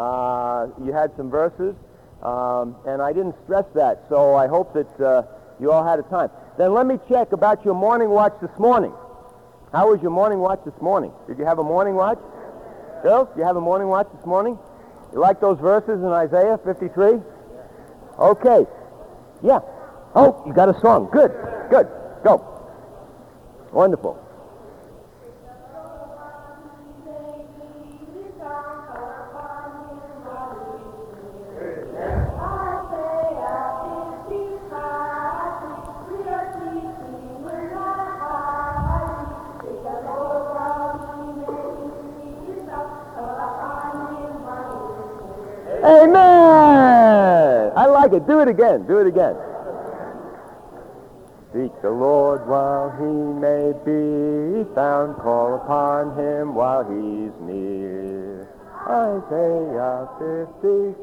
Uh, you had some verses, um, and I didn't stress that, so I hope that uh, you all had a time. Then let me check about your morning watch this morning. How was your morning watch this morning? Did you have a morning watch? Girls, you have a morning watch this morning? You like those verses in Isaiah 53? Okay. Yeah. Oh, you got a song. Good. Good. Go. Wonderful. Do it again. Do it again. Seek the Lord while he may be found. Call upon him while he's near. Isaiah 55.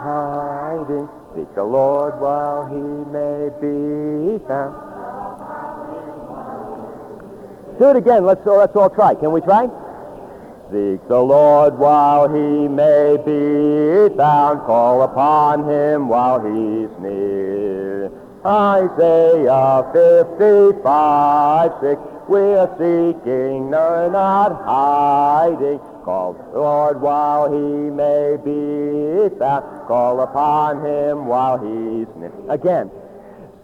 Hiding. Seek the Lord while he may be found. Do it again. Let's, all, let's all try. Can we try? Seek the Lord while he may be found. Call upon him while he's near. Isaiah 55, 6. We're seeking, no, not hiding. Call the Lord while he may be found. Call upon him while he's near. Again.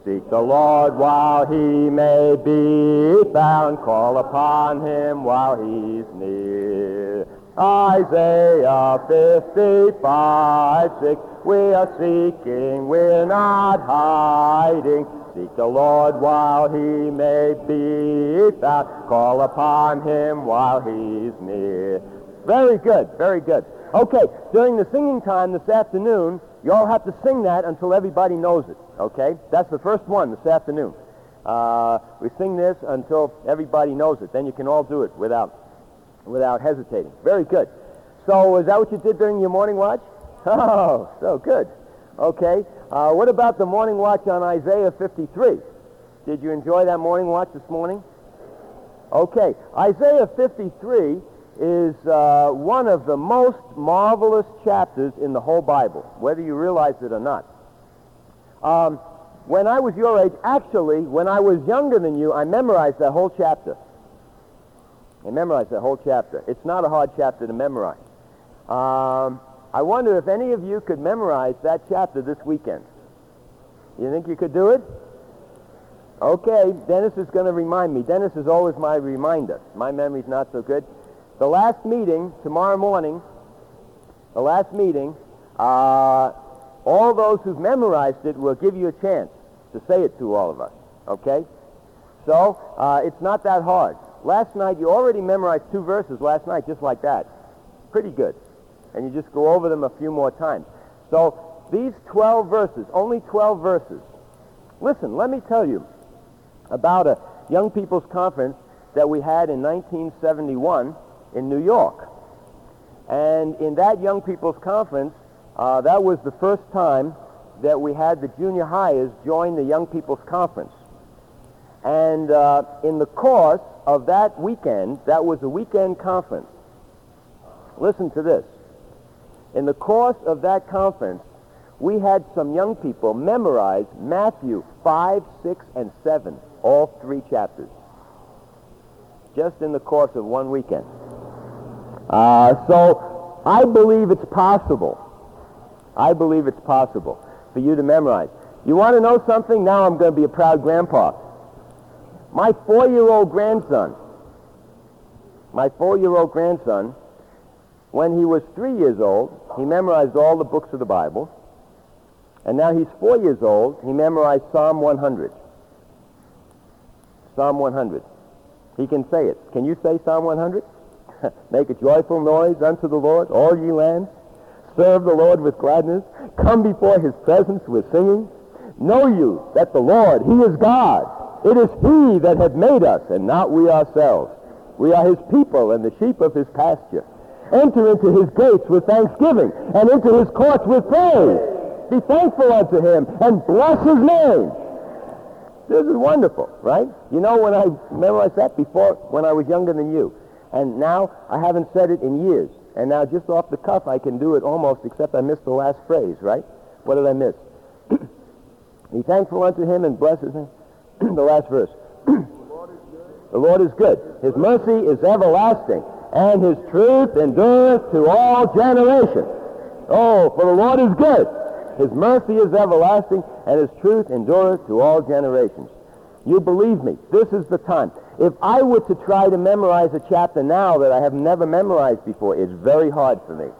Seek the Lord while he may be found. Call upon him while he's near. Isaiah 55, 6. We are seeking, we're not hiding. Seek the Lord while he may be found. Call upon him while he's near. Very good, very good. Okay, during the singing time this afternoon, you all have to sing that until everybody knows it. Okay? That's the first one this afternoon. Uh, we sing this until everybody knows it. Then you can all do it without, without hesitating. Very good. So is that what you did during your morning watch? Oh, so good. Okay. Uh, what about the morning watch on Isaiah 53? Did you enjoy that morning watch this morning? Okay. Isaiah 53 is uh, one of the most marvelous chapters in the whole Bible, whether you realize it or not. Um, when I was your age, actually, when I was younger than you, I memorized that whole chapter. I memorized that whole chapter. It's not a hard chapter to memorize. Um, I wonder if any of you could memorize that chapter this weekend. You think you could do it? Okay, Dennis is going to remind me. Dennis is always my reminder. My memory's not so good. The last meeting, tomorrow morning, the last meeting, uh, all those who've memorized it will give you a chance to say it to all of us. Okay? So, uh, it's not that hard. Last night, you already memorized two verses last night, just like that. Pretty good. And you just go over them a few more times. So, these 12 verses, only 12 verses. Listen, let me tell you about a young people's conference that we had in 1971 in New York. And in that young people's conference, uh, that was the first time that we had the junior hires join the Young People's Conference. And uh, in the course of that weekend, that was a weekend conference. Listen to this. In the course of that conference, we had some young people memorize Matthew 5, 6, and 7, all three chapters, just in the course of one weekend. Uh, so I believe it's possible I believe it's possible for you to memorize. You want to know something? Now I'm going to be a proud grandpa. My four-year-old grandson, my four-year-old grandson, when he was three years old, he memorized all the books of the Bible. And now he's four years old, he memorized Psalm 100. Psalm 100. He can say it. Can you say Psalm 100? Make a joyful noise unto the Lord, all ye lands. Serve the Lord with gladness. Come before his presence with singing. Know you that the Lord, he is God. It is he that hath made us, and not we ourselves. We are his people and the sheep of his pasture. Enter into his gates with thanksgiving, and into his courts with praise. Be thankful unto him, and bless his name. This is wonderful, right? You know when I memorized that before, when I was younger than you. And now I haven't said it in years. And now just off the cuff, I can do it almost, except I missed the last phrase, right? What did I miss? Be thankful unto him and bless his name. the last verse. the Lord is good. His mercy is everlasting, and his truth endureth to all generations. Oh, for the Lord is good. His mercy is everlasting, and his truth endureth to all generations. You believe me, this is the time. If I were to try to memorize a chapter now that I have never memorized before, it's very hard for me.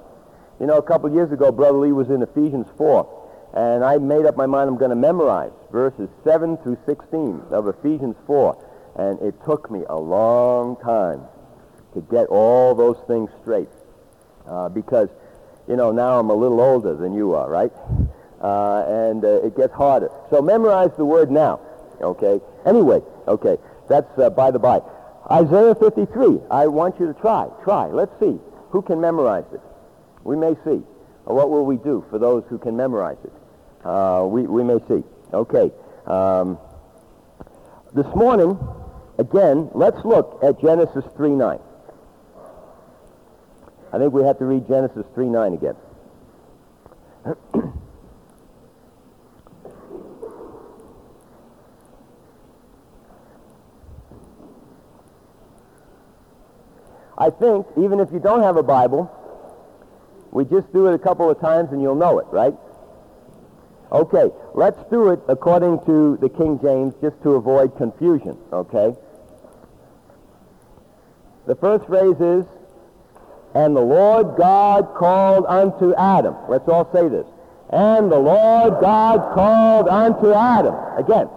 You know, a couple years ago, Brother Lee was in Ephesians 4, and I made up my mind I'm going to memorize verses 7 through 16 of Ephesians 4. And it took me a long time to get all those things straight. Uh, because, you know, now I'm a little older than you are, right? Uh, and uh, it gets harder. So memorize the word now, okay? Anyway, okay, that's uh, by the by. Isaiah 53, I want you to try. Try. Let's see. Who can memorize it? We may see. what will we do for those who can memorize it? Uh, we, we may see. Okay. Um, this morning, again, let's look at Genesis 3.9. I think we have to read Genesis 3.9 again. I think, even if you don't have a Bible, we just do it a couple of times and you'll know it, right? Okay, let's do it according to the King James just to avoid confusion, okay? The first phrase is, and the Lord God called unto Adam. Let's all say this. And the Lord God called unto Adam. Again.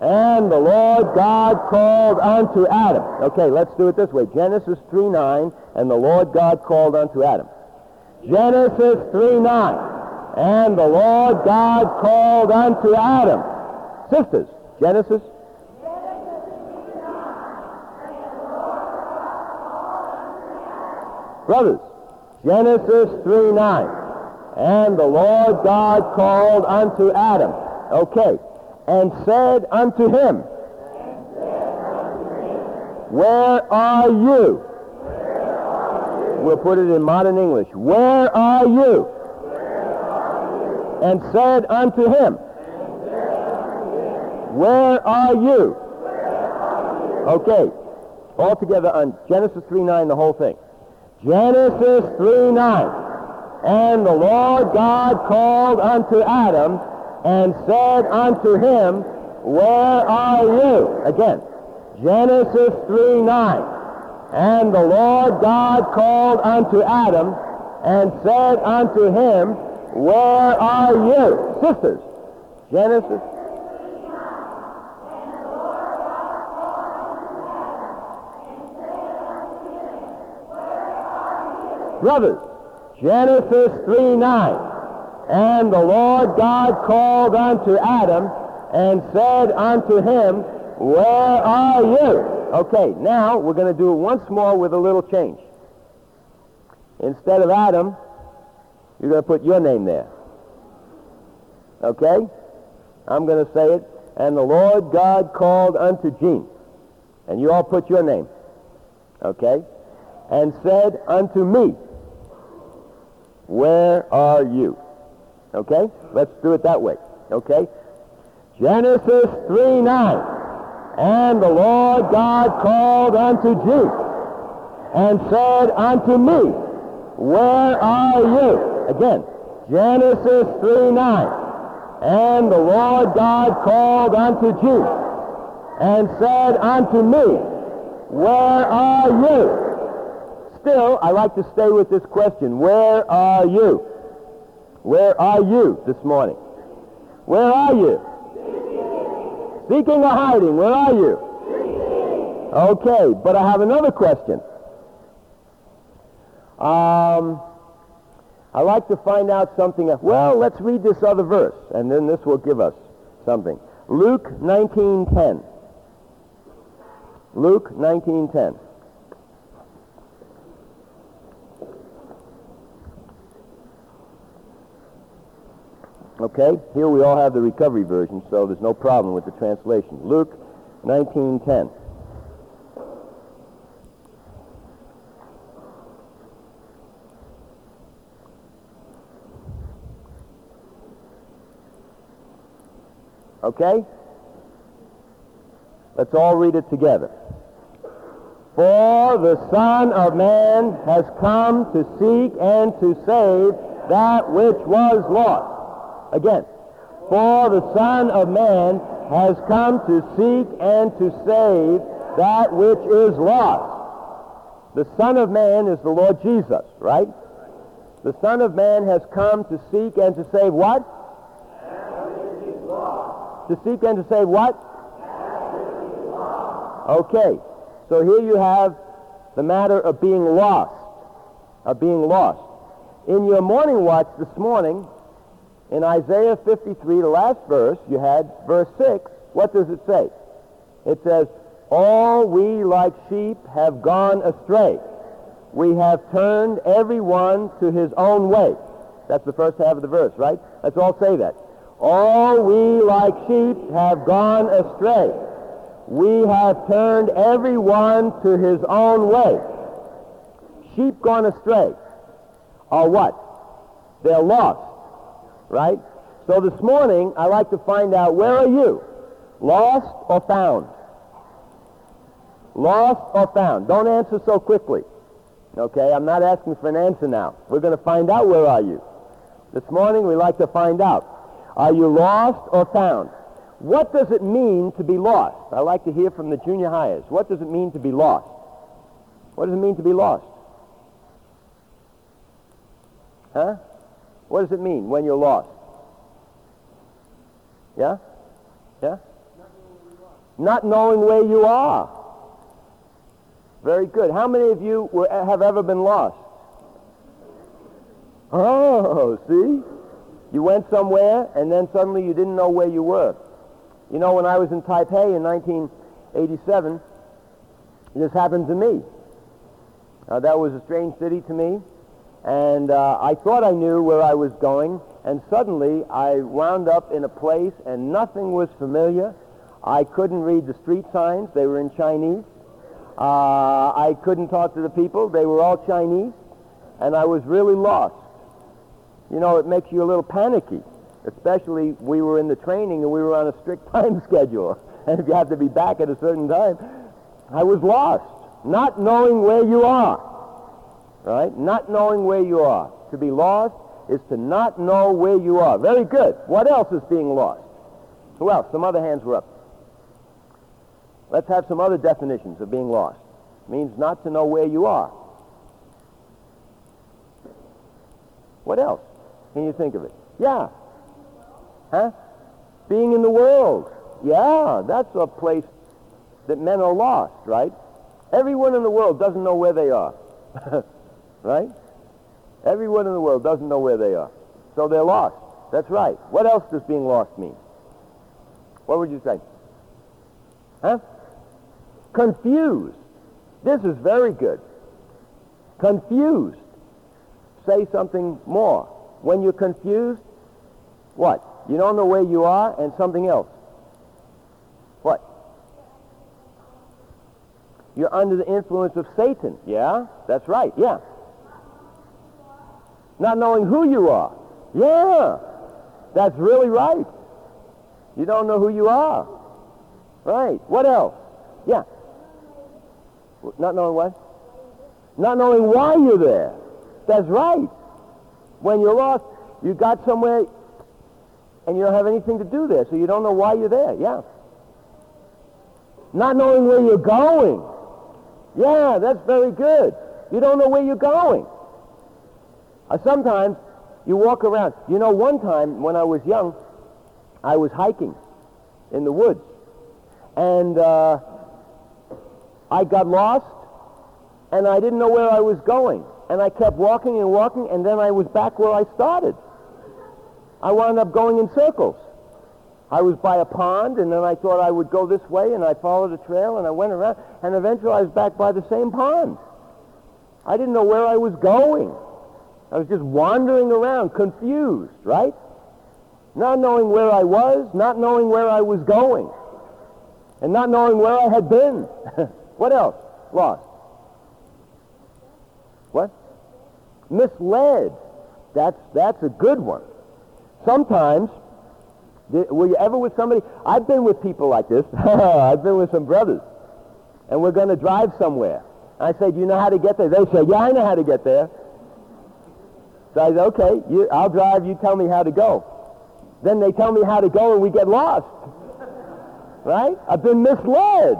And the Lord God called unto Adam. Okay, let's do it this way. Genesis 3 9, and the Lord God called unto Adam. Genesis 3 9. And the Lord God called unto Adam. Sisters, Genesis. Brothers, Genesis 3 9. And the Lord God called unto Adam. Okay. And said unto him, Where are you? We'll put it in modern English. Where are you? and said unto him, Where are you? Okay, all together on Genesis 3 9, the whole thing. Genesis 3 9. And the Lord God called unto Adam and said unto him, Where are you? Again, Genesis 3 9. And the Lord God called unto Adam and said unto him, where are you? Sisters, Genesis. Brothers, Genesis 3 9. And the Lord God called unto Adam and said unto him, Where are you? Okay, now we're going to do it once more with a little change. Instead of Adam, you're going to put your name there. Okay? I'm going to say it. And the Lord God called unto Gene. And you all put your name. Okay? And said unto me, Where are you? Okay? Let's do it that way. Okay? Genesis 3 9. And the Lord God called unto Gene and said unto me, Where are you? Again, Genesis 3 9. And the Lord God called unto Jude and said unto me, Where are you? Still, I like to stay with this question. Where are you? Where are you this morning? Where are you? Seeking or hiding? Where are you? Okay, but I have another question. Um, I like to find out something. Well, let's read this other verse, and then this will give us something. Luke 19.10. Luke 19.10. Okay, here we all have the recovery version, so there's no problem with the translation. Luke 19:10. Okay? Let's all read it together. For the Son of Man has come to seek and to save that which was lost. Again. For the Son of Man has come to seek and to save that which is lost. The Son of Man is the Lord Jesus, right? The Son of Man has come to seek and to save what? To seek and to save what? Okay. So here you have the matter of being lost. Of being lost. In your morning watch this morning, in Isaiah 53, the last verse, you had verse 6. What does it say? It says, All we like sheep have gone astray. We have turned every one to his own way. That's the first half of the verse, right? Let's all say that. All we like sheep have gone astray. We have turned every one to his own way. Sheep gone astray are what? They're lost right? So this morning, I like to find out where are you? Lost or found? Lost or found? Don't answer so quickly. Okay, I'm not asking for an answer now. We're going to find out where are you. This morning, we like to find out. Are you lost or found? What does it mean to be lost? I like to hear from the junior hires. What does it mean to be lost? What does it mean to be lost? Huh? What does it mean when you're lost? Yeah? Yeah? Not knowing where you are. Very good. How many of you were, have ever been lost? Oh, see? You went somewhere and then suddenly you didn't know where you were. You know, when I was in Taipei in 1987, this happened to me. Uh, that was a strange city to me. And uh, I thought I knew where I was going, and suddenly I wound up in a place and nothing was familiar. I couldn't read the street signs. They were in Chinese. Uh, I couldn't talk to the people. They were all Chinese. And I was really lost. You know, it makes you a little panicky, especially we were in the training and we were on a strict time schedule. And if you have to be back at a certain time, I was lost, not knowing where you are right? Not knowing where you are. To be lost is to not know where you are. Very good. What else is being lost? Who else? Some other hands were up. Let's have some other definitions of being lost. It means not to know where you are. What else? Can you think of it? Yeah. Huh? Being in the world. Yeah, that's a place that men are lost, right? Everyone in the world doesn't know where they are. Right? Everyone in the world doesn't know where they are. So they're lost. That's right. What else does being lost mean? What would you say? Huh? Confused. This is very good. Confused. Say something more. When you're confused, what? You don't know where you are and something else. What? You're under the influence of Satan. Yeah? That's right. Yeah. Not knowing who you are. Yeah, that's really right. You don't know who you are. Right. What else? Yeah. Not knowing what? Not knowing why you're there. That's right. When you're lost, you got somewhere and you don't have anything to do there, so you don't know why you're there. Yeah. Not knowing where you're going. Yeah, that's very good. You don't know where you're going. Uh, sometimes you walk around. You know, one time when I was young, I was hiking in the woods. And uh, I got lost, and I didn't know where I was going. And I kept walking and walking, and then I was back where I started. I wound up going in circles. I was by a pond, and then I thought I would go this way, and I followed a trail, and I went around, and eventually I was back by the same pond. I didn't know where I was going. I was just wandering around, confused, right? Not knowing where I was, not knowing where I was going, and not knowing where I had been. what else? Lost. What? Misled. That's, that's a good one. Sometimes were you ever with somebody? I've been with people like this. I've been with some brothers. And we're going to drive somewhere. I say, do you know how to get there? They say, yeah, I know how to get there. So I say, okay, you, I'll drive. You tell me how to go. Then they tell me how to go and we get lost. Right? I've been misled.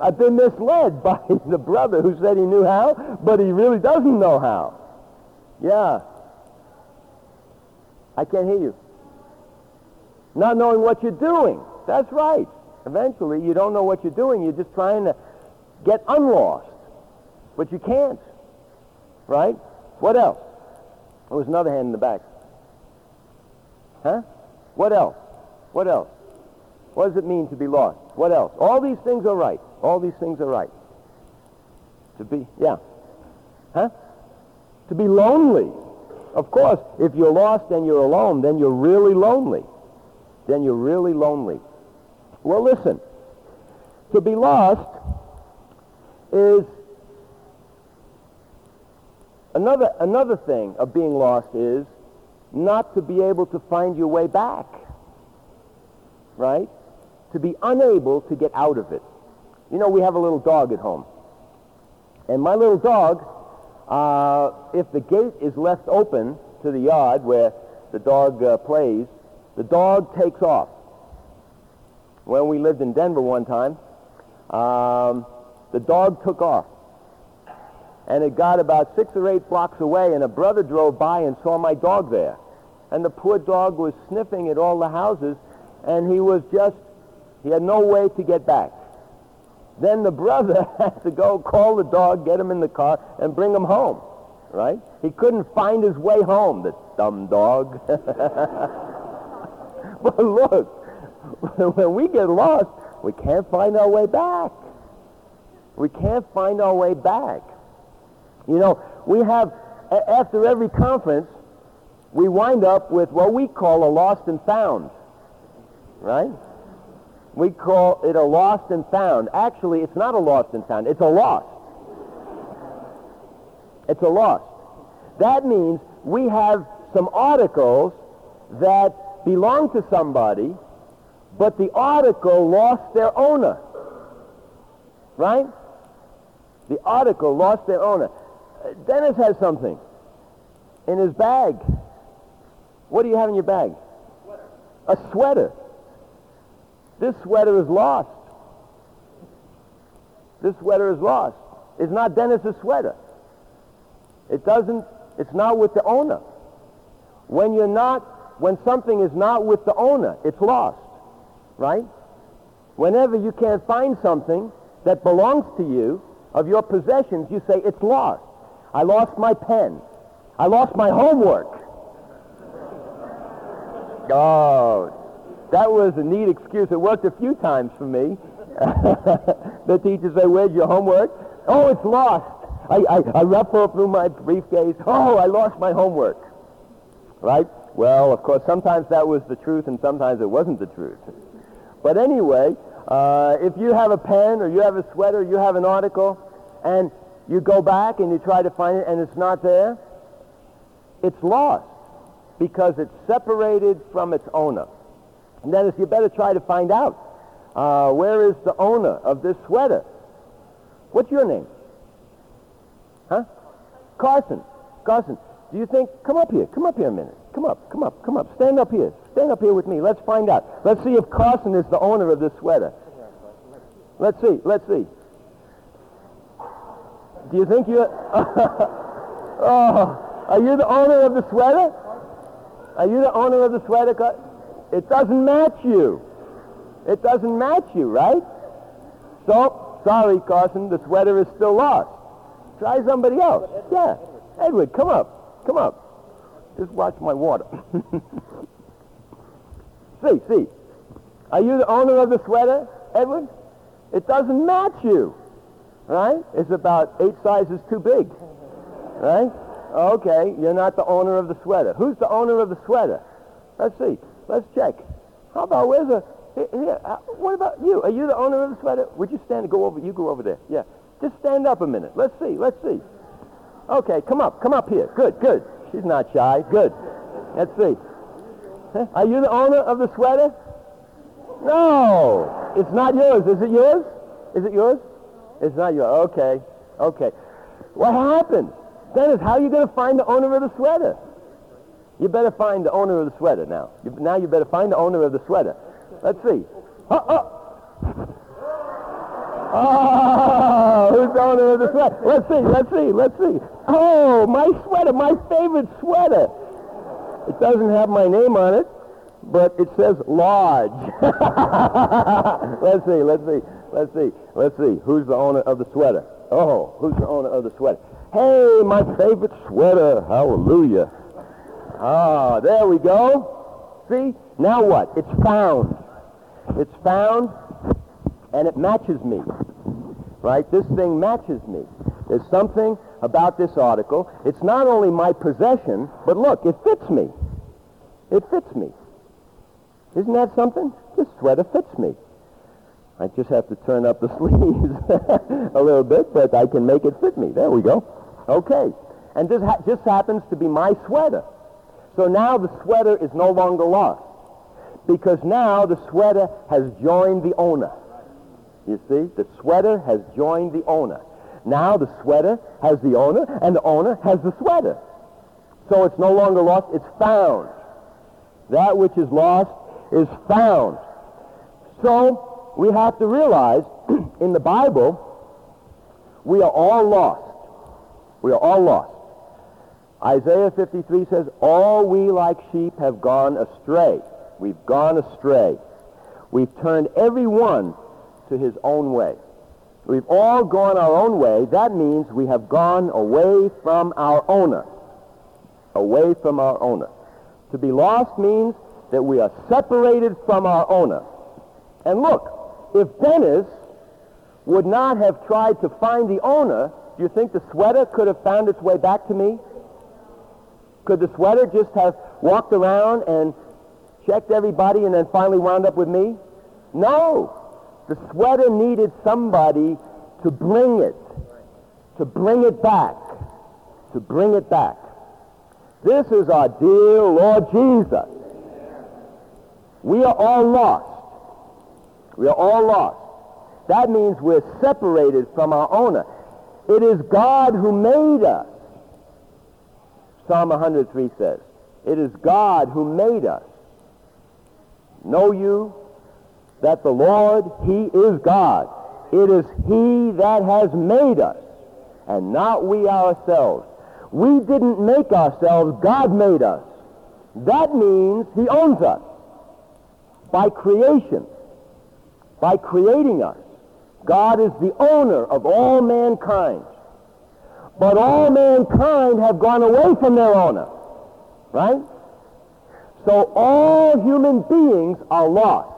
I've been misled by the brother who said he knew how, but he really doesn't know how. Yeah. I can't hear you. Not knowing what you're doing. That's right. Eventually, you don't know what you're doing. You're just trying to get unlost. But you can't. Right? What else? Oh, there was another hand in the back. Huh? What else? What else? What does it mean to be lost? What else? All these things are right. All these things are right. To be, yeah. Huh? To be lonely. Of course, if you're lost and you're alone, then you're really lonely. Then you're really lonely. Well, listen. To be lost is another, another thing of being lost is not to be able to find your way back. Right? To be unable to get out of it. You know, we have a little dog at home. And my little dog, uh, if the gate is left open to the yard where the dog uh, plays, the dog takes off. When we lived in Denver one time, um, the dog took off. And it got about six or eight blocks away, and a brother drove by and saw my dog there. And the poor dog was sniffing at all the houses, and he was just, he had no way to get back. Then the brother had to go call the dog, get him in the car, and bring him home, right? He couldn't find his way home, the dumb dog. but look, when we get lost, we can't find our way back. We can't find our way back. You know, we have, after every conference, we wind up with what we call a lost and found, right? We call it a lost and found. Actually, it's not a lost and found. It's a lost. It's a lost. That means we have some articles that belong to somebody, but the article lost their owner. Right? The article lost their owner. Dennis has something in his bag. What do you have in your bag? A sweater. This sweater is lost. This sweater is lost. It's not Dennis's sweater. It doesn't, it's not with the owner. When you're not, when something is not with the owner, it's lost. Right? Whenever you can't find something that belongs to you, of your possessions, you say, it's lost. I lost my pen. I lost my homework. Oh, that was a neat excuse. It worked a few times for me. the teacher said, where's your homework? Oh, it's lost. I, I, I ruffle through my briefcase. Oh, I lost my homework. Right? Well, of course, sometimes that was the truth and sometimes it wasn't the truth. But anyway, uh, if you have a pen or you have a sweater, you have an article, and you go back and you try to find it and it's not there, it's lost because it's separated from its owner. And Dennis, you better try to find out uh, where is the owner of this sweater. What's your name? Huh? Carson. Carson, do you think, come up here, come up here a minute. Come up, come up, come up. Stand up here. Stand up here with me. Let's find out. Let's see if Carson is the owner of this sweater. Let's see, let's see. Do you think you're... oh, are you the owner of the sweater? Are you the owner of the sweater? It doesn't match you. It doesn't match you, right? So, sorry, Carson, the sweater is still lost. Try somebody else. Yeah. Edward, come up. Come up. Just watch my water. see, see. Are you the owner of the sweater, Edward? It doesn't match you. Right? It's about eight sizes too big. Right? Okay, you're not the owner of the sweater. Who's the owner of the sweater? Let's see. Let's check. How about where's the? here, here, uh, what about you? Are you the owner of the sweater? Would you stand? Go over. You go over there. Yeah. Just stand up a minute. Let's see. Let's see. Okay, come up. Come up here. Good. Good. She's not shy. Good. Let's see. Are you the owner of the sweater? No, it's not yours. Is it yours? Is it yours? It's not yours. Okay, okay. What happened? Dennis, how are you going to find the owner of the sweater? You better find the owner of the sweater now. You, now you better find the owner of the sweater. Let's see. Oh, oh. Oh, who's the owner of the sweater? Let's see, let's see, let's see. Oh, my sweater, my favorite sweater. It doesn't have my name on it, but it says Lodge. let's see, let's see, let's see, let's see. Who's the owner of the sweater? Oh, who's the owner of the sweater? Hey, my favorite sweater. Hallelujah. Ah, there we go. See? Now what? It's found. It's found, and it matches me. Right? This thing matches me. There's something about this article. It's not only my possession, but look, it fits me. It fits me. Isn't that something? This sweater fits me. I just have to turn up the sleeves a little bit, but I can make it fit me. There we go. Okay. And this ha- just happens to be my sweater. So now the sweater is no longer lost because now the sweater has joined the owner. You see, the sweater has joined the owner. Now the sweater has the owner, and the owner has the sweater. So it's no longer lost, it's found. That which is lost is found. So we have to realize in the Bible, we are all lost. We are all lost. Isaiah 53 says, All we like sheep have gone astray. We've gone astray. We've turned every one to his own way. We've all gone our own way. That means we have gone away from our owner. Away from our owner. To be lost means that we are separated from our owner. And look, if Dennis would not have tried to find the owner, do you think the sweater could have found its way back to me? Could the sweater just have walked around and checked everybody and then finally wound up with me? No. The sweater needed somebody to bring it, to bring it back, to bring it back. This is our dear Lord Jesus. We are all lost. We are all lost. That means we're separated from our owner. It is God who made us. Psalm 103 says, It is God who made us. Know you that the Lord, He is God. It is He that has made us, and not we ourselves. We didn't make ourselves, God made us. That means He owns us by creation, by creating us. God is the owner of all mankind. But all mankind have gone away from their owner. Right? So all human beings are lost.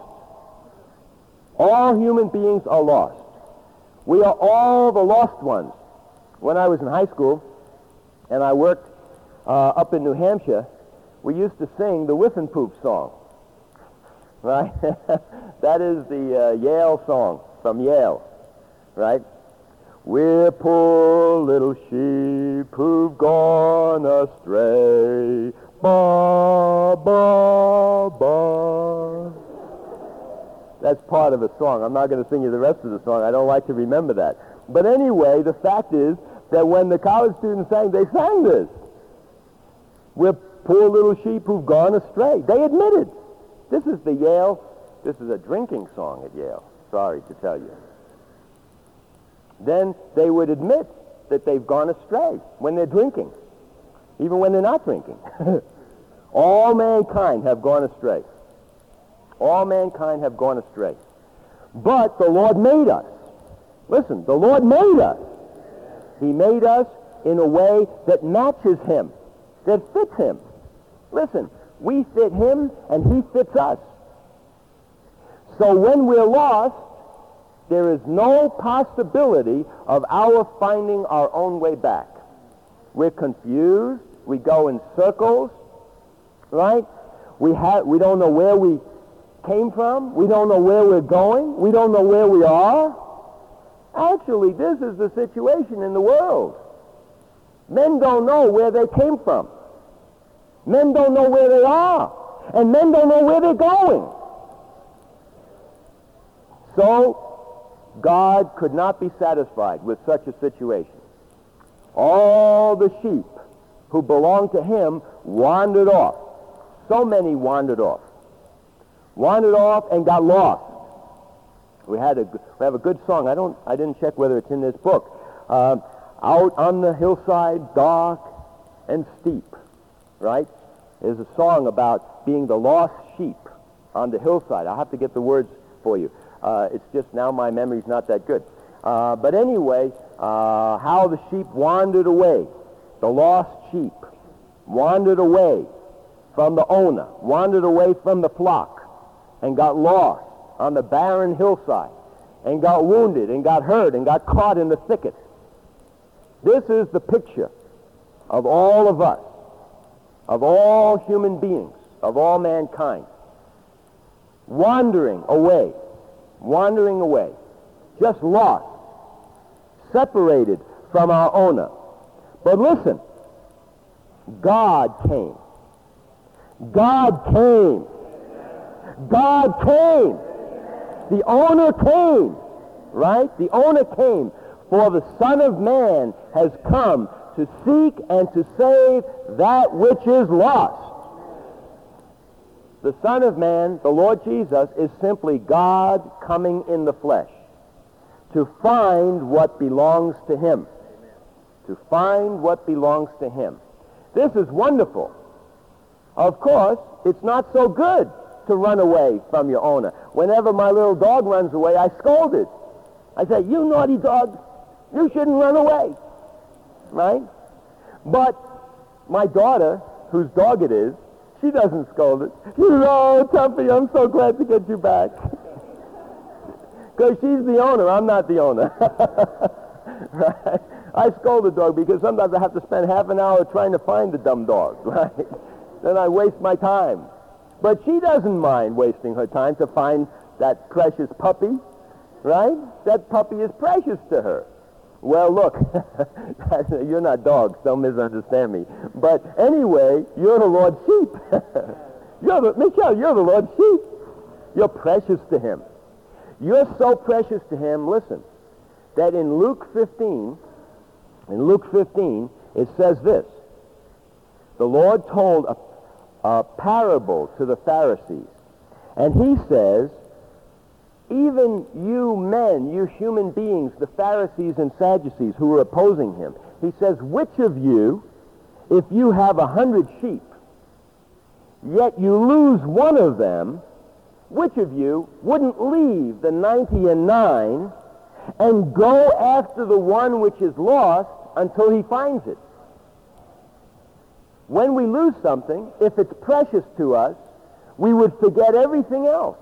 All human beings are lost. We are all the lost ones. When I was in high school and I worked uh, up in New Hampshire, we used to sing the Whiffenpoof song. Right? that is the uh, Yale song from Yale. Right? We're poor little sheep who've gone astray. Ba, ba, ba. That's part of a song. I'm not going to sing you the rest of the song. I don't like to remember that. But anyway, the fact is that when the college students sang, they sang this. We're poor little sheep who've gone astray. They admitted. This is the Yale, this is a drinking song at Yale. Sorry to tell you. Then they would admit that they've gone astray when they're drinking, even when they're not drinking. All mankind have gone astray. All mankind have gone astray. But the Lord made us. Listen, the Lord made us. He made us in a way that matches him, that fits him. Listen, we fit him and he fits us. So when we're lost, there is no possibility of our finding our own way back. We're confused. We go in circles, right? We, have, we don't know where we came from. We don't know where we're going. We don't know where we are. Actually, this is the situation in the world. Men don't know where they came from. Men don't know where they are. and men don't know where they're going. So, God could not be satisfied with such a situation. All the sheep who belonged to him wandered off. So many wandered off. Wandered off and got lost. We had a we have a good song. I don't I didn't check whether it's in this book. Uh, out on the hillside, dark and steep, right? There's a song about being the lost sheep on the hillside. I'll have to get the words for you. Uh, it's just now my memory's not that good. Uh, but anyway, uh, how the sheep wandered away, the lost sheep wandered away from the owner, wandered away from the flock, and got lost on the barren hillside, and got wounded, and got hurt, and got caught in the thicket. This is the picture of all of us, of all human beings, of all mankind, wandering away wandering away, just lost, separated from our owner. But listen, God came. God came. God came. The owner came, right? The owner came. For the Son of Man has come to seek and to save that which is lost. The Son of Man, the Lord Jesus, is simply God coming in the flesh to find what belongs to him. To find what belongs to him. This is wonderful. Of course, it's not so good to run away from your owner. Whenever my little dog runs away, I scold it. I say, you naughty dog, you shouldn't run away. Right? But my daughter, whose dog it is, she doesn't scold it. She says, oh, Tuffy, I'm so glad to get you back. Because she's the owner. I'm not the owner. right? I scold the dog because sometimes I have to spend half an hour trying to find the dumb dog, right? then I waste my time. But she doesn't mind wasting her time to find that precious puppy, right? That puppy is precious to her. Well, look, you're not dogs. Don't misunderstand me. But anyway, you're the Lord's sheep. you're the, Michelle, you're the Lord's sheep. You're precious to him. You're so precious to him, listen, that in Luke 15, in Luke 15, it says this. The Lord told a, a parable to the Pharisees. And he says, even you men, you human beings, the Pharisees and Sadducees who were opposing him, he says, which of you, if you have a hundred sheep, yet you lose one of them, which of you wouldn't leave the ninety and nine and go after the one which is lost until he finds it? When we lose something, if it's precious to us, we would forget everything else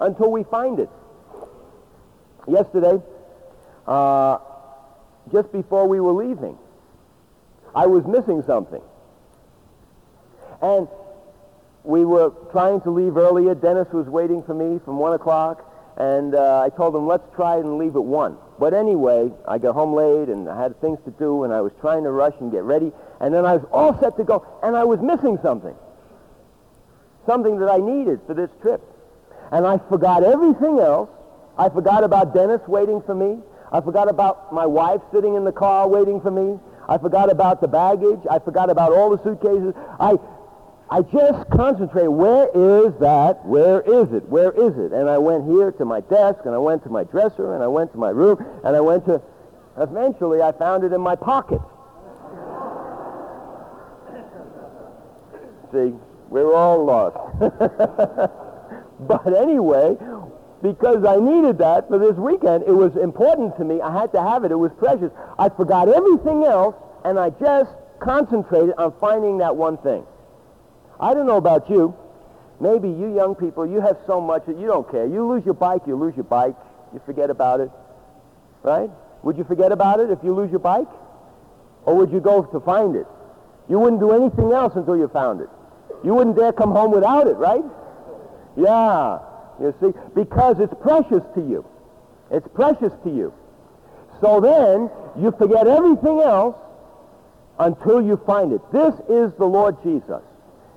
until we find it. Yesterday, uh, just before we were leaving, I was missing something. And we were trying to leave earlier. Dennis was waiting for me from 1 o'clock. And uh, I told him, let's try and leave at 1. But anyway, I got home late and I had things to do and I was trying to rush and get ready. And then I was all set to go and I was missing something. Something that I needed for this trip. And I forgot everything else I forgot about Dennis waiting for me. I forgot about my wife sitting in the car waiting for me. I forgot about the baggage. I forgot about all the suitcases. I, I just concentrated. Where is that? Where is it? Where is it? And I went here to my desk, and I went to my dresser, and I went to my room, and I went to. Eventually, I found it in my pocket. See, we're all lost. but anyway, because I needed that for this weekend. It was important to me. I had to have it. It was precious. I forgot everything else, and I just concentrated on finding that one thing. I don't know about you. Maybe you young people, you have so much that you don't care. You lose your bike, you lose your bike. You forget about it. Right? Would you forget about it if you lose your bike? Or would you go to find it? You wouldn't do anything else until you found it. You wouldn't dare come home without it, right? Yeah. You see? Because it's precious to you. It's precious to you. So then, you forget everything else until you find it. This is the Lord Jesus.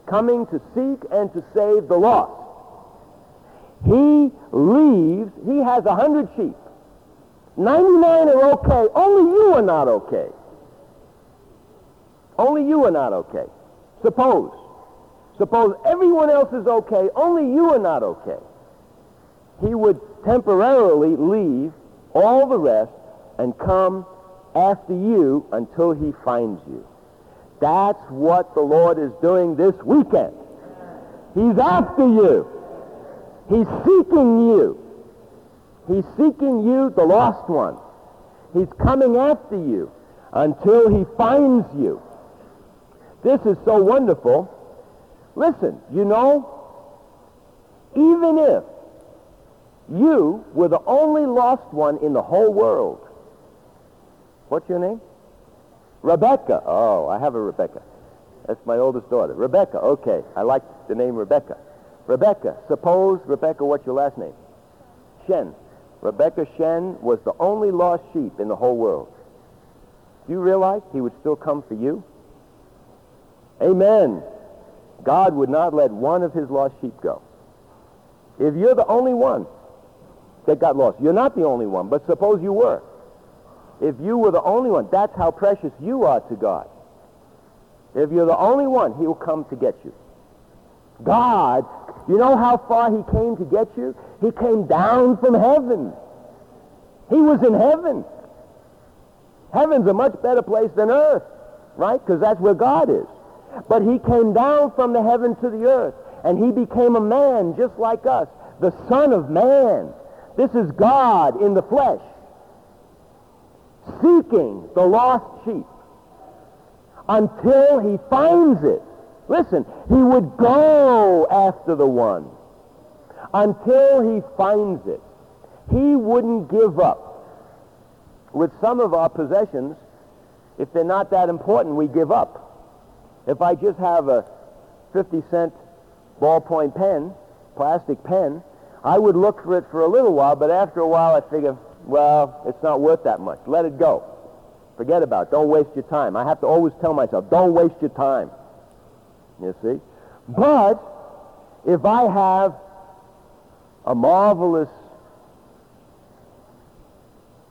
coming to seek and to save the lost. He leaves, he has a hundred sheep. 99 are okay. Only you are not okay. Only you are not okay. Suppose. Suppose everyone else is okay. Only you are not okay. He would temporarily leave all the rest and come after you until he finds you. That's what the Lord is doing this weekend. He's after you. He's seeking you. He's seeking you, the lost one. He's coming after you until he finds you. This is so wonderful. Listen, you know, even if you were the only lost one in the whole world, what's your name? Rebecca. Oh, I have a Rebecca. That's my oldest daughter. Rebecca. Okay. I like the name Rebecca. Rebecca. Suppose, Rebecca, what's your last name? Shen. Rebecca Shen was the only lost sheep in the whole world. Do you realize he would still come for you? Amen. God would not let one of his lost sheep go. If you're the only one that got lost, you're not the only one, but suppose you were. If you were the only one, that's how precious you are to God. If you're the only one, he will come to get you. God, you know how far he came to get you? He came down from heaven. He was in heaven. Heaven's a much better place than earth, right? Because that's where God is. But he came down from the heaven to the earth, and he became a man just like us, the Son of Man. This is God in the flesh, seeking the lost sheep until he finds it. Listen, he would go after the one until he finds it. He wouldn't give up. With some of our possessions, if they're not that important, we give up. If I just have a 50 cent ballpoint pen, plastic pen, I would look for it for a little while, but after a while I figure, well, it's not worth that much. Let it go. Forget about it. Don't waste your time. I have to always tell myself, don't waste your time. You see? But if I have a marvelous,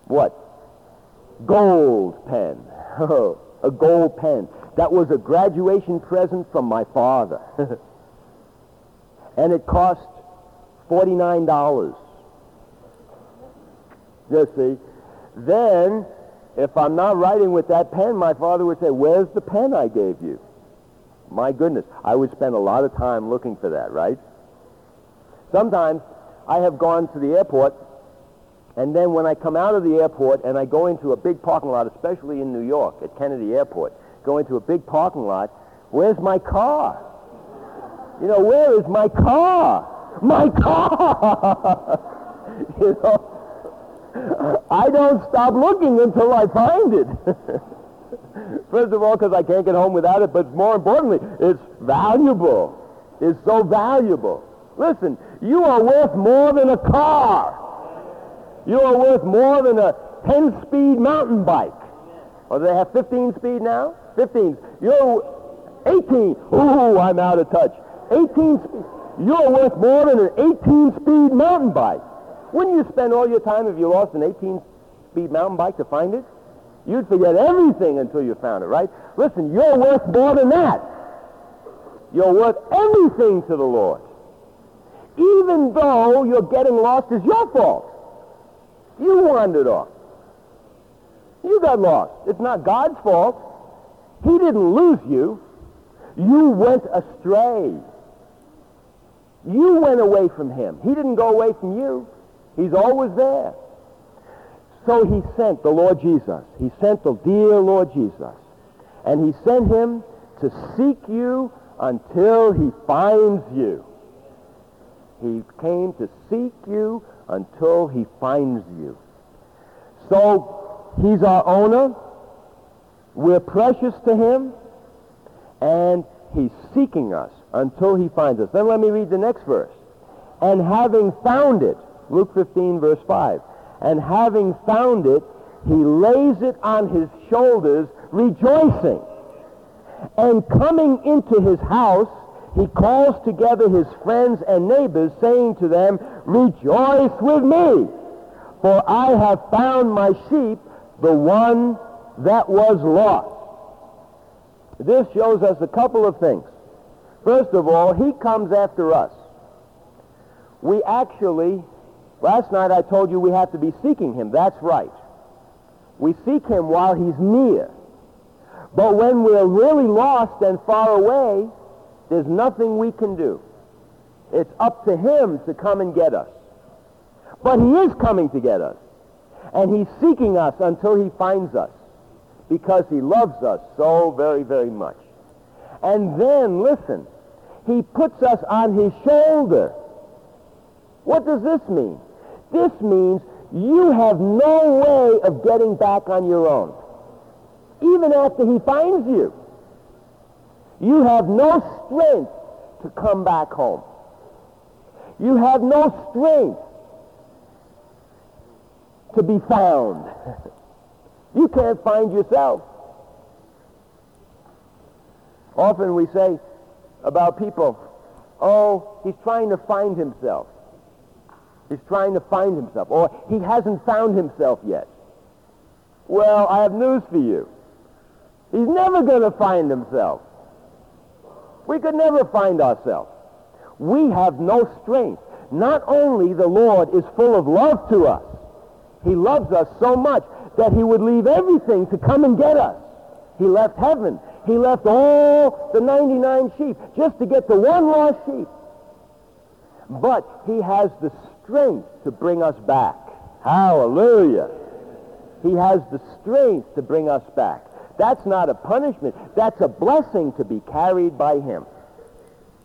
what? Gold pen. Oh, a gold pen. That was a graduation present from my father. and it cost $49. You see? Then, if I'm not writing with that pen, my father would say, where's the pen I gave you? My goodness, I would spend a lot of time looking for that, right? Sometimes I have gone to the airport, and then when I come out of the airport and I go into a big parking lot, especially in New York at Kennedy Airport, go into a big parking lot, where's my car? You know, where is my car? My car! you know, I don't stop looking until I find it. First of all, because I can't get home without it, but more importantly, it's valuable. It's so valuable. Listen, you are worth more than a car. You are worth more than a 10-speed mountain bike. Or do they have 15 speed now? 15. You're 18. Ooh, I'm out of touch. 18 speed. You're worth more than an 18-speed mountain bike. Wouldn't you spend all your time if you lost an 18-speed mountain bike to find it? You'd forget everything until you found it, right? Listen, you're worth more than that. You're worth everything to the Lord. Even though you're getting lost is your fault. You wandered off. You got lost. It's not God's fault. He didn't lose you. You went astray. You went away from him. He didn't go away from you. He's always there. So he sent the Lord Jesus. He sent the dear Lord Jesus. And he sent him to seek you until he finds you. He came to seek you until he finds you. So he's our owner. We're precious to him. And he's seeking us until he finds us. Then let me read the next verse. And having found it, Luke 15, verse 5, and having found it, he lays it on his shoulders, rejoicing. And coming into his house, he calls together his friends and neighbors, saying to them, Rejoice with me, for I have found my sheep, the one that was lost. This shows us a couple of things. First of all, he comes after us. We actually, last night I told you we have to be seeking him. That's right. We seek him while he's near. But when we're really lost and far away, there's nothing we can do. It's up to him to come and get us. But he is coming to get us. And he's seeking us until he finds us because he loves us so very, very much. And then, listen, he puts us on his shoulder. What does this mean? This means you have no way of getting back on your own, even after he finds you. You have no strength to come back home. You have no strength to be found. you can't find yourself. Often we say about people, oh, he's trying to find himself. He's trying to find himself, or he hasn't found himself yet. Well, I have news for you. He's never going to find himself. We could never find ourselves. We have no strength. Not only the Lord is full of love to us, he loves us so much that he would leave everything to come and get us. He left heaven. He left all the 99 sheep just to get the one lost sheep. But he has the strength to bring us back. Hallelujah. He has the strength to bring us back. That's not a punishment. That's a blessing to be carried by him.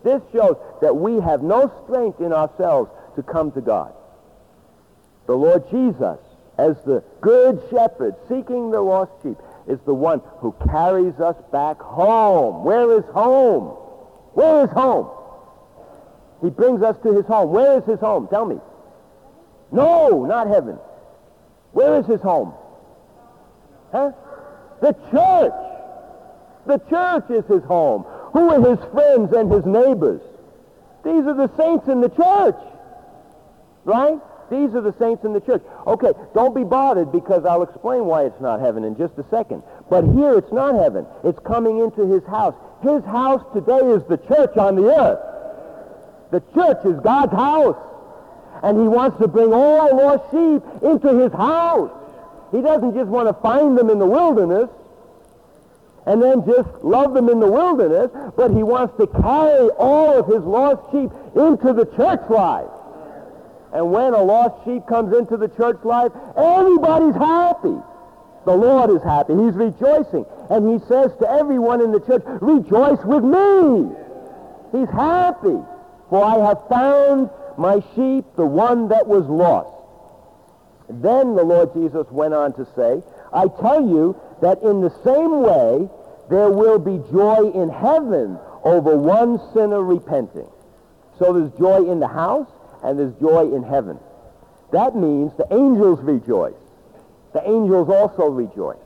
This shows that we have no strength in ourselves to come to God. The Lord Jesus, as the good shepherd seeking the lost sheep, is the one who carries us back home. Where is home? Where is home? He brings us to his home. Where is his home? Tell me. No, not heaven. Where is his home? Huh? The church. The church is his home. Who are his friends and his neighbors? These are the saints in the church. Right? These are the saints in the church. Okay, don't be bothered because I'll explain why it's not heaven in just a second. But here it's not heaven. It's coming into his house. His house today is the church on the earth. The church is God's house. And he wants to bring all lost sheep into his house. He doesn't just want to find them in the wilderness and then just love them in the wilderness, but he wants to carry all of his lost sheep into the church life. And when a lost sheep comes into the church life, everybody's happy. The Lord is happy. He's rejoicing. And he says to everyone in the church, rejoice with me. He's happy. For I have found my sheep, the one that was lost. Then the Lord Jesus went on to say, I tell you that in the same way there will be joy in heaven over one sinner repenting. So there's joy in the house and there's joy in heaven. That means the angels rejoice. The angels also rejoice.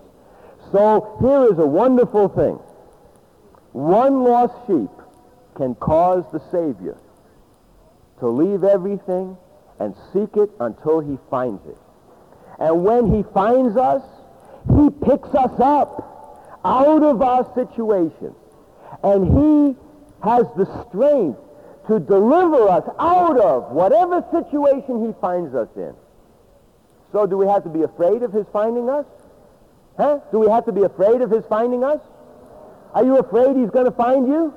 So here is a wonderful thing. One lost sheep can cause the Savior to leave everything and seek it until he finds it. And when he finds us, he picks us up out of our situation. And he has the strength to deliver us out of whatever situation he finds us in. So do we have to be afraid of his finding us? Huh? Do we have to be afraid of his finding us? Are you afraid he's going to find you?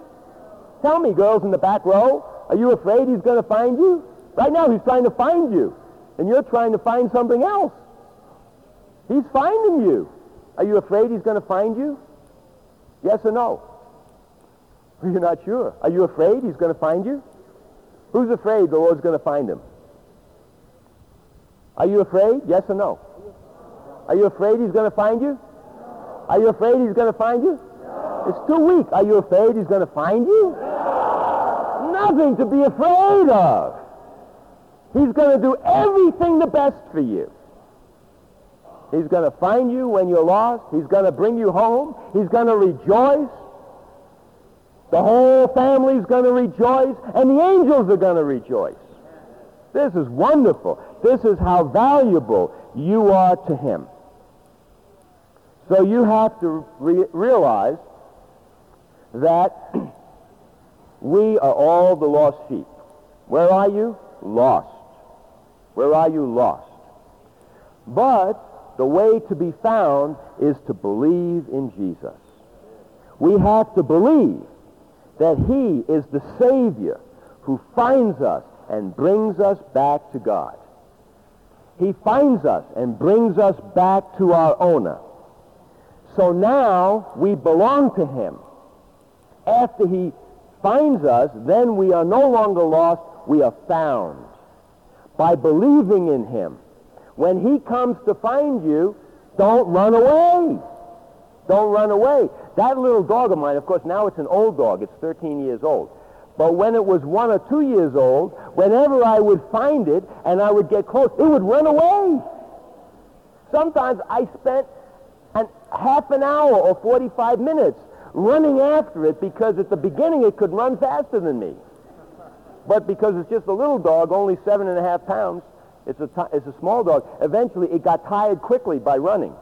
Tell me, girls in the back row, are you afraid he's going to find you? Right now he's trying to find you, and you're trying to find something else. He's finding you. Are you afraid he's going to find you? Yes or no? You're not sure. Are you afraid he's going to find you? Who's afraid the Lord's going to find him? Are you afraid? Yes or no? Are you afraid he's going to find you? Are you afraid he's going to find you? It's too weak. Are you afraid he's going to find you? Nothing to be afraid of. He's going to do everything the best for you. He's going to find you when you're lost. He's going to bring you home. He's going to rejoice. The whole family's going to rejoice, and the angels are going to rejoice. This is wonderful. This is how valuable you are to him. So you have to re- realize that we are all the lost sheep. Where are you? Lost. Where are you? Lost. But the way to be found is to believe in Jesus. We have to believe that he is the Savior who finds us and brings us back to God. He finds us and brings us back to our owner. So now we belong to him. After he finds us, then we are no longer lost, we are found. By believing in him. When he comes to find you, don't run away. Don't run away. That little dog of mine, of course, now it's an old dog. It's 13 years old. But when it was one or two years old, whenever I would find it and I would get close, it would run away. Sometimes I spent an, half an hour or 45 minutes running after it because at the beginning it could run faster than me. But because it's just a little dog, only seven and a half pounds, it's a, t- it's a small dog, eventually it got tired quickly by running.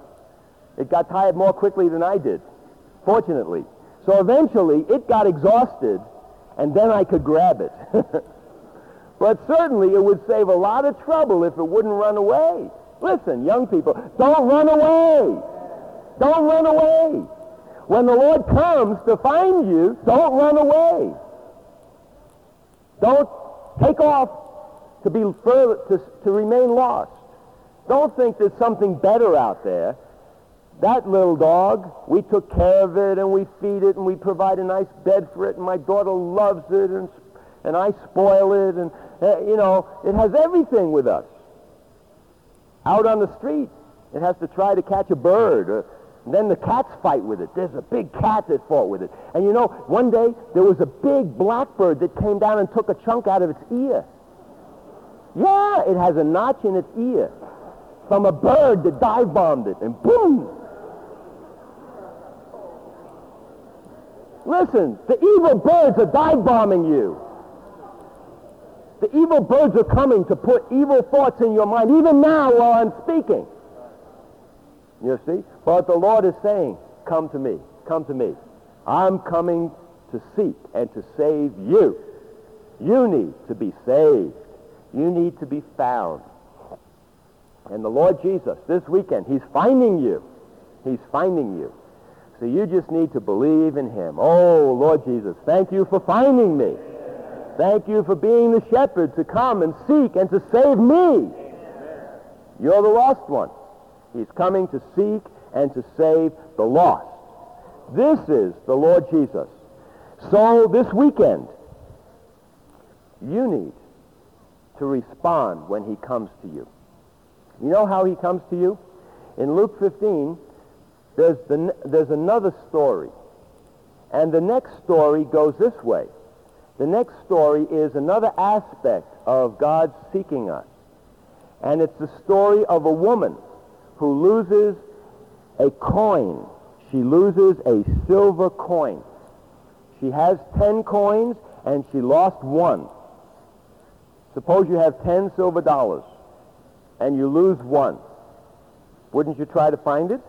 It got tired more quickly than I did, fortunately. So eventually it got exhausted and then I could grab it. but certainly it would save a lot of trouble if it wouldn't run away. Listen, young people, don't run away. Don't run away. When the Lord comes to find you, don't run away. Don't take off to be further, to, to remain lost. Don't think there's something better out there. That little dog, we took care of it and we feed it and we provide a nice bed for it and my daughter loves it and, and I spoil it and, uh, you know, it has everything with us. Out on the street, it has to try to catch a bird. Or, then the cats fight with it. There's a big cat that fought with it. And you know, one day there was a big blackbird that came down and took a chunk out of its ear. Yeah, it has a notch in its ear from a bird that dive bombed it, and boom, Listen, the evil birds are dive bombing you. The evil birds are coming to put evil thoughts in your mind, even now while I'm speaking. You see? But the Lord is saying, come to me, come to me. I'm coming to seek and to save you. You need to be saved. You need to be found. And the Lord Jesus, this weekend, he's finding you. He's finding you. So you just need to believe in him. Oh, Lord Jesus, thank you for finding me. Thank you for being the shepherd to come and seek and to save me. You're the lost one. He's coming to seek and to save the lost. This is the Lord Jesus. So this weekend, you need to respond when he comes to you. You know how he comes to you? In Luke 15, there's, the, there's another story. And the next story goes this way. The next story is another aspect of God seeking us. And it's the story of a woman who loses a coin. She loses a silver coin. She has 10 coins and she lost one. Suppose you have 10 silver dollars and you lose one. Wouldn't you try to find it?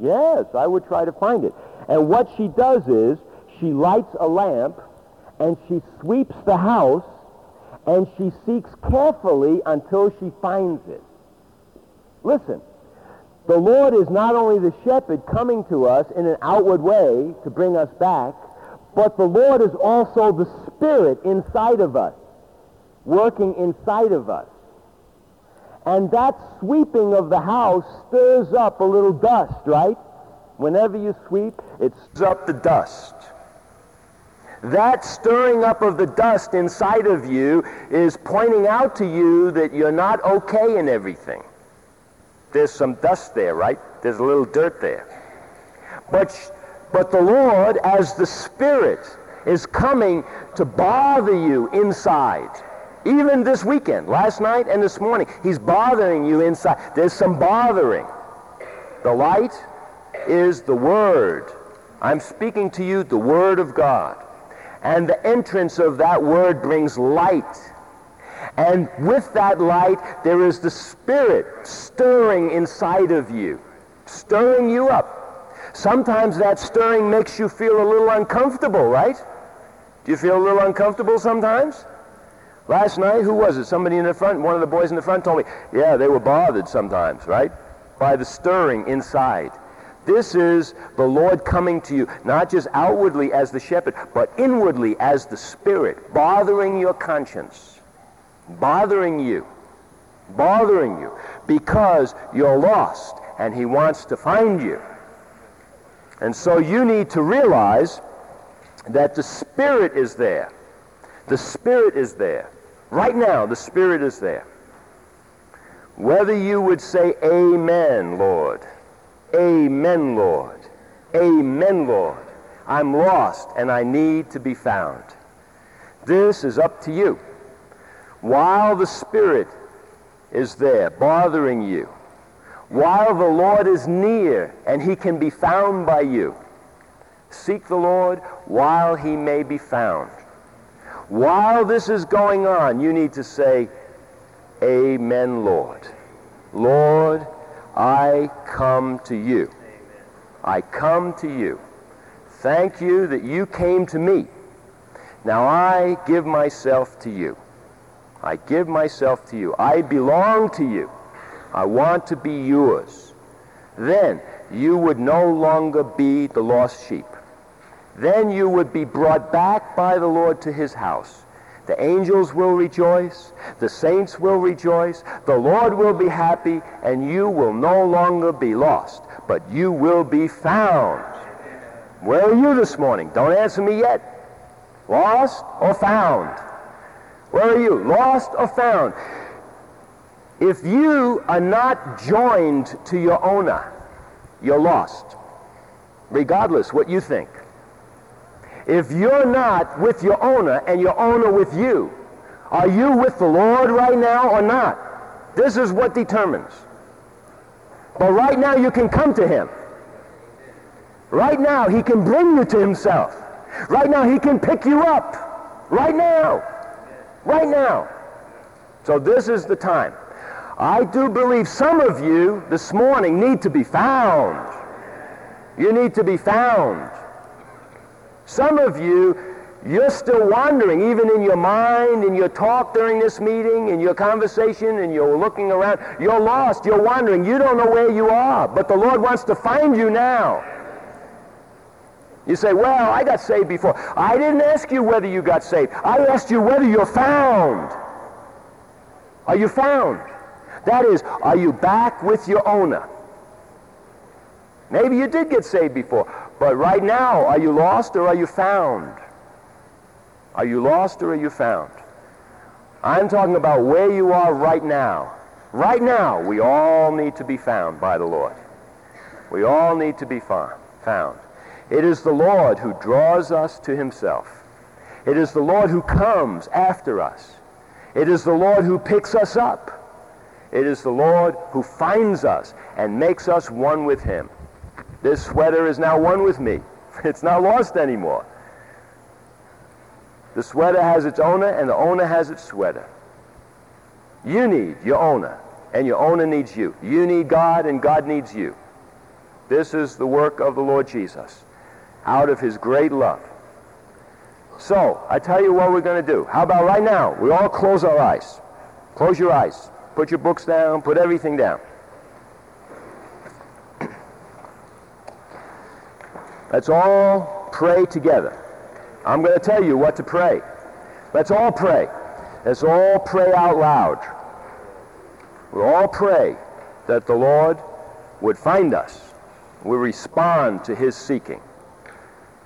Yes, I would try to find it. And what she does is she lights a lamp and she sweeps the house and she seeks carefully until she finds it. Listen, the Lord is not only the shepherd coming to us in an outward way to bring us back, but the Lord is also the Spirit inside of us, working inside of us. And that sweeping of the house stirs up a little dust, right? Whenever you sweep, it stirs up the dust. That stirring up of the dust inside of you is pointing out to you that you're not okay in everything. There's some dust there, right? There's a little dirt there. But, but the Lord, as the Spirit, is coming to bother you inside. Even this weekend, last night and this morning, he's bothering you inside. There's some bothering. The light is the Word. I'm speaking to you the Word of God. And the entrance of that word brings light. And with that light, there is the Spirit stirring inside of you, stirring you up. Sometimes that stirring makes you feel a little uncomfortable, right? Do you feel a little uncomfortable sometimes? Last night, who was it? Somebody in the front, one of the boys in the front told me, yeah, they were bothered sometimes, right? By the stirring inside. This is the Lord coming to you, not just outwardly as the shepherd, but inwardly as the Spirit, bothering your conscience, bothering you, bothering you, because you're lost and He wants to find you. And so you need to realize that the Spirit is there. The Spirit is there. Right now, the Spirit is there. Whether you would say, Amen, Lord Amen, Lord. Amen, Lord. I'm lost and I need to be found. This is up to you. While the Spirit is there bothering you, while the Lord is near and he can be found by you, seek the Lord while he may be found. While this is going on, you need to say, Amen, Lord. Lord, I come to you. I come to you. Thank you that you came to me. Now I give myself to you. I give myself to you. I belong to you. I want to be yours. Then you would no longer be the lost sheep. Then you would be brought back by the Lord to his house. The angels will rejoice. The saints will rejoice. The Lord will be happy, and you will no longer be lost, but you will be found. Where are you this morning? Don't answer me yet. Lost or found? Where are you? Lost or found? If you are not joined to your owner, you're lost, regardless what you think. If you're not with your owner and your owner with you, are you with the Lord right now or not? This is what determines. But right now you can come to him. Right now he can bring you to himself. Right now he can pick you up. Right now. Right now. So this is the time. I do believe some of you this morning need to be found. You need to be found. Some of you, you're still wandering, even in your mind, in your talk during this meeting, in your conversation, and you're looking around. You're lost. You're wandering. You don't know where you are. But the Lord wants to find you now. You say, well, I got saved before. I didn't ask you whether you got saved. I asked you whether you're found. Are you found? That is, are you back with your owner? Maybe you did get saved before. But right now, are you lost or are you found? Are you lost or are you found? I'm talking about where you are right now. Right now, we all need to be found by the Lord. We all need to be found. It is the Lord who draws us to himself. It is the Lord who comes after us. It is the Lord who picks us up. It is the Lord who finds us and makes us one with him. This sweater is now one with me. It's not lost anymore. The sweater has its owner, and the owner has its sweater. You need your owner, and your owner needs you. You need God, and God needs you. This is the work of the Lord Jesus out of his great love. So, I tell you what we're going to do. How about right now? We all close our eyes. Close your eyes. Put your books down. Put everything down. Let's all pray together. I'm going to tell you what to pray. Let's all pray. Let's all pray out loud. We all pray that the Lord would find us. We respond to his seeking.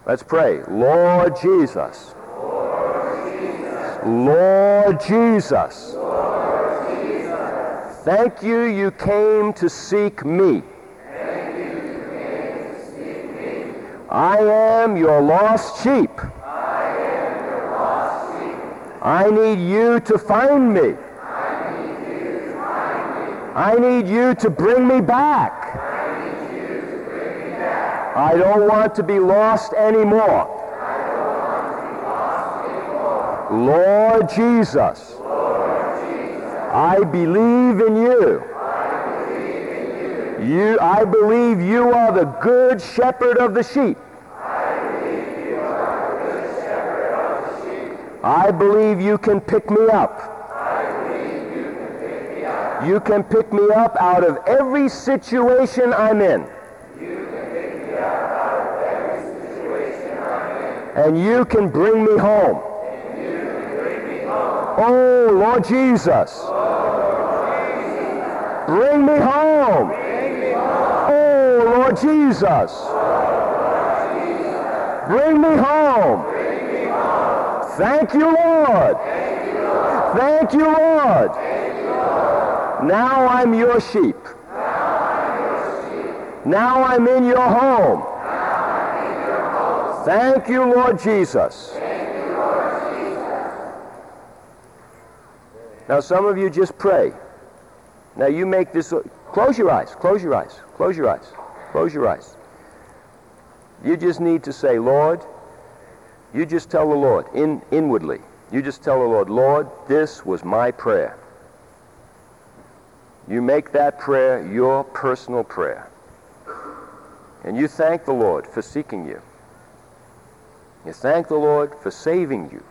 Let's pray. Lord Jesus. Lord Jesus. Lord Jesus. Lord Jesus. Thank you, you came to seek me. I am your lost sheep. I need you to find me. I need you to bring me back. I don't want to be lost anymore. Be lost Lord Jesus, I believe in you. You, I believe you are the good shepherd of the sheep. I believe you can pick me up. You can pick me up out of every situation I'm in. And you can bring me home. Oh, Lord Jesus. Bring me home. Oh, Lord Jesus. Bring me home. Thank you, Lord. Thank you, Lord. Now I'm your sheep. Now I'm in your home. Thank you, Lord Jesus. Now, some of you just pray. Now, you make this. Close your eyes. Close your eyes. Close your eyes. Close your eyes. You just need to say, Lord, you just tell the Lord in, inwardly. You just tell the Lord, Lord, this was my prayer. You make that prayer your personal prayer. And you thank the Lord for seeking you. You thank the Lord for saving you.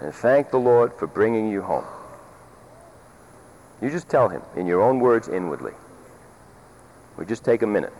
And thank the Lord for bringing you home. You just tell him in your own words inwardly. We just take a minute.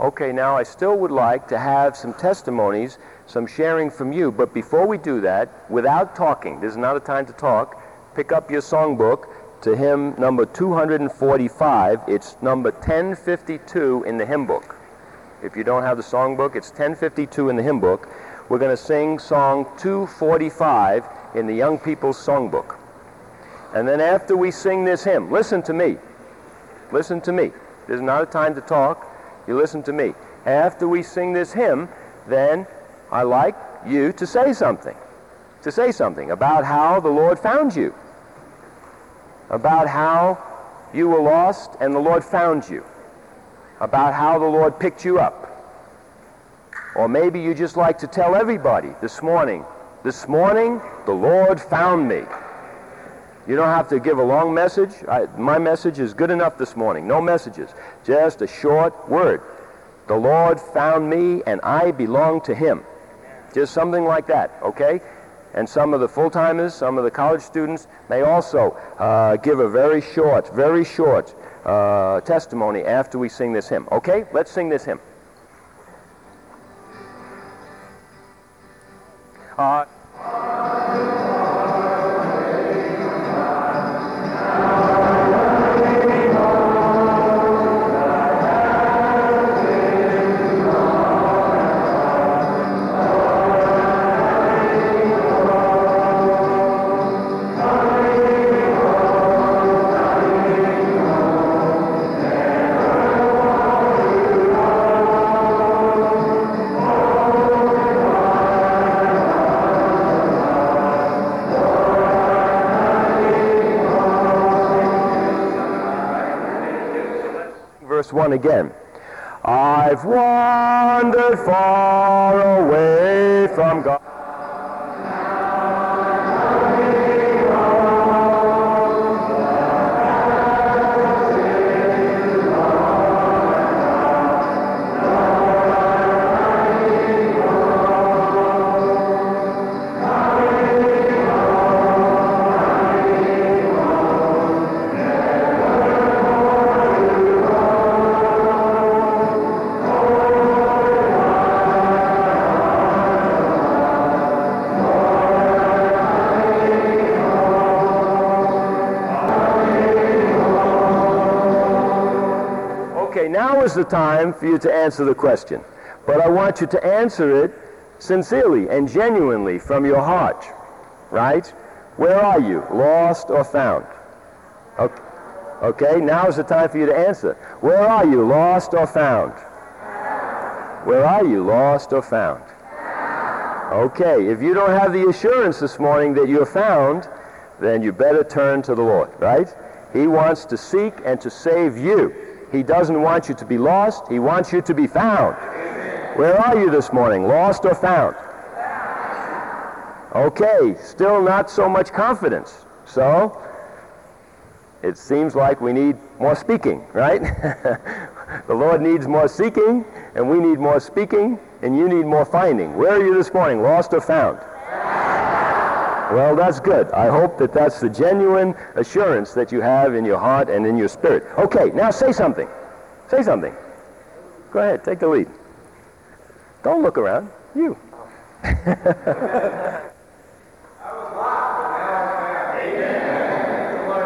Okay, now I still would like to have some testimonies, some sharing from you, but before we do that, without talking, this is not a time to talk, pick up your songbook to hymn number 245. It's number 1052 in the hymn book. If you don't have the song book, it's 1052 in the hymn book. We're going to sing song 245 in the Young People's Songbook. And then after we sing this hymn, listen to me. Listen to me. This is not a time to talk. You listen to me. After we sing this hymn, then I like you to say something. To say something about how the Lord found you. About how you were lost and the Lord found you. About how the Lord picked you up. Or maybe you just like to tell everybody this morning, this morning the Lord found me. You don't have to give a long message. I, my message is good enough this morning. No messages. Just a short word. The Lord found me and I belong to him. Just something like that, okay? And some of the full timers, some of the college students may also uh, give a very short, very short uh, testimony after we sing this hymn. Okay? Let's sing this hymn. Uh, again. I've wandered far away is the time for you to answer the question. But I want you to answer it sincerely and genuinely from your heart. Right? Where are you? Lost or found? Okay, okay now is the time for you to answer. Where are you? Lost or found? Where are you? Lost or found? Okay, if you don't have the assurance this morning that you're found, then you better turn to the Lord, right? He wants to seek and to save you. He doesn't want you to be lost. He wants you to be found. Where are you this morning, lost or found? Okay, still not so much confidence. So, it seems like we need more speaking, right? the Lord needs more seeking, and we need more speaking, and you need more finding. Where are you this morning, lost or found? Well, that's good. I hope that that's the genuine assurance that you have in your heart and in your spirit. Okay, now say something. Say something. Go ahead, take the lead. Don't look around. You.